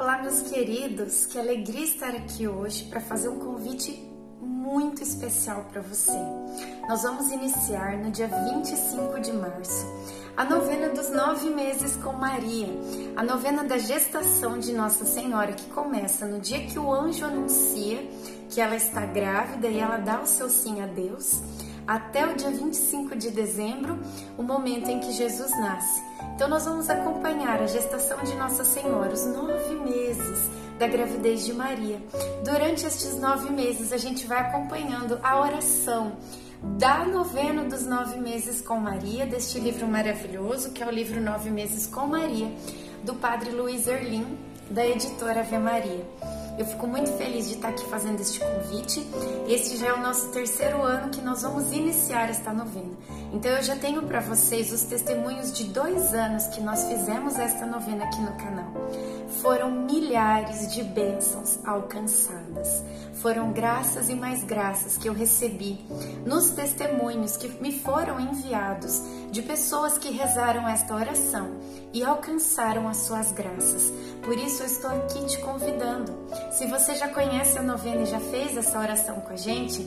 Olá, meus queridos, que alegria estar aqui hoje para fazer um convite muito especial para você. Nós vamos iniciar no dia 25 de março a novena dos nove meses com Maria, a novena da gestação de Nossa Senhora, que começa no dia que o anjo anuncia que ela está grávida e ela dá o seu sim a Deus, até o dia 25 de dezembro, o momento em que Jesus nasce. Então, nós vamos acompanhar a gestação de Nossa Senhora, os nove da gravidez de Maria. Durante estes nove meses, a gente vai acompanhando a oração da novena dos nove meses com Maria, deste livro maravilhoso, que é o livro Nove Meses com Maria, do Padre Luiz Erlim, da editora Ave Maria. Eu fico muito feliz de estar aqui fazendo este convite. Este já é o nosso terceiro ano que nós vamos iniciar esta novena. Então eu já tenho para vocês os testemunhos de dois anos que nós fizemos esta novena aqui no canal. Foram milhares de bênçãos alcançadas. Foram graças e mais graças que eu recebi nos testemunhos que me foram enviados de pessoas que rezaram esta oração e alcançaram as suas graças. Por isso eu estou aqui te convidando. Se você já conhece a novena e já fez essa oração com a gente,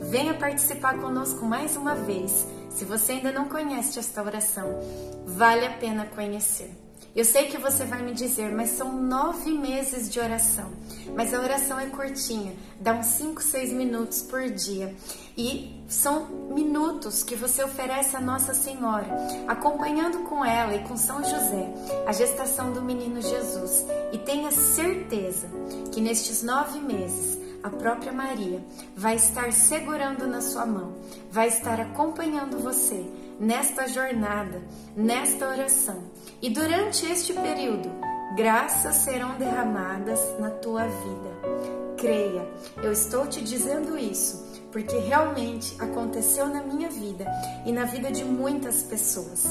venha participar conosco mais uma vez. Se você ainda não conhece esta oração, vale a pena conhecer. Eu sei que você vai me dizer, mas são nove meses de oração. Mas a oração é curtinha, dá uns 5, 6 minutos por dia. E são minutos que você oferece a Nossa Senhora, acompanhando com ela e com São José a gestação do menino Jesus. E tenha certeza que nestes nove meses a própria Maria vai estar segurando na sua mão, vai estar acompanhando você nesta jornada, nesta oração. E durante este período, graças serão derramadas na tua vida. Creia, eu estou te dizendo isso porque realmente aconteceu na minha vida e na vida de muitas pessoas.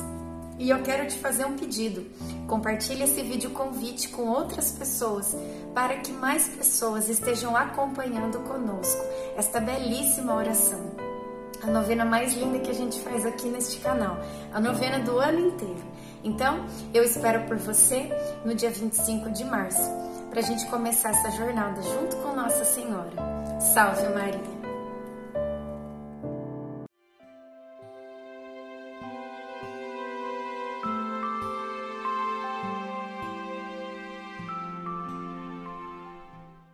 E eu quero te fazer um pedido. Compartilhe esse vídeo convite com outras pessoas para que mais pessoas estejam acompanhando conosco esta belíssima oração. A novena mais linda que a gente faz aqui neste canal, a novena do ano inteiro. Então, eu espero por você no dia 25 de março, para a gente começar essa jornada junto com Nossa Senhora. Salve Maria!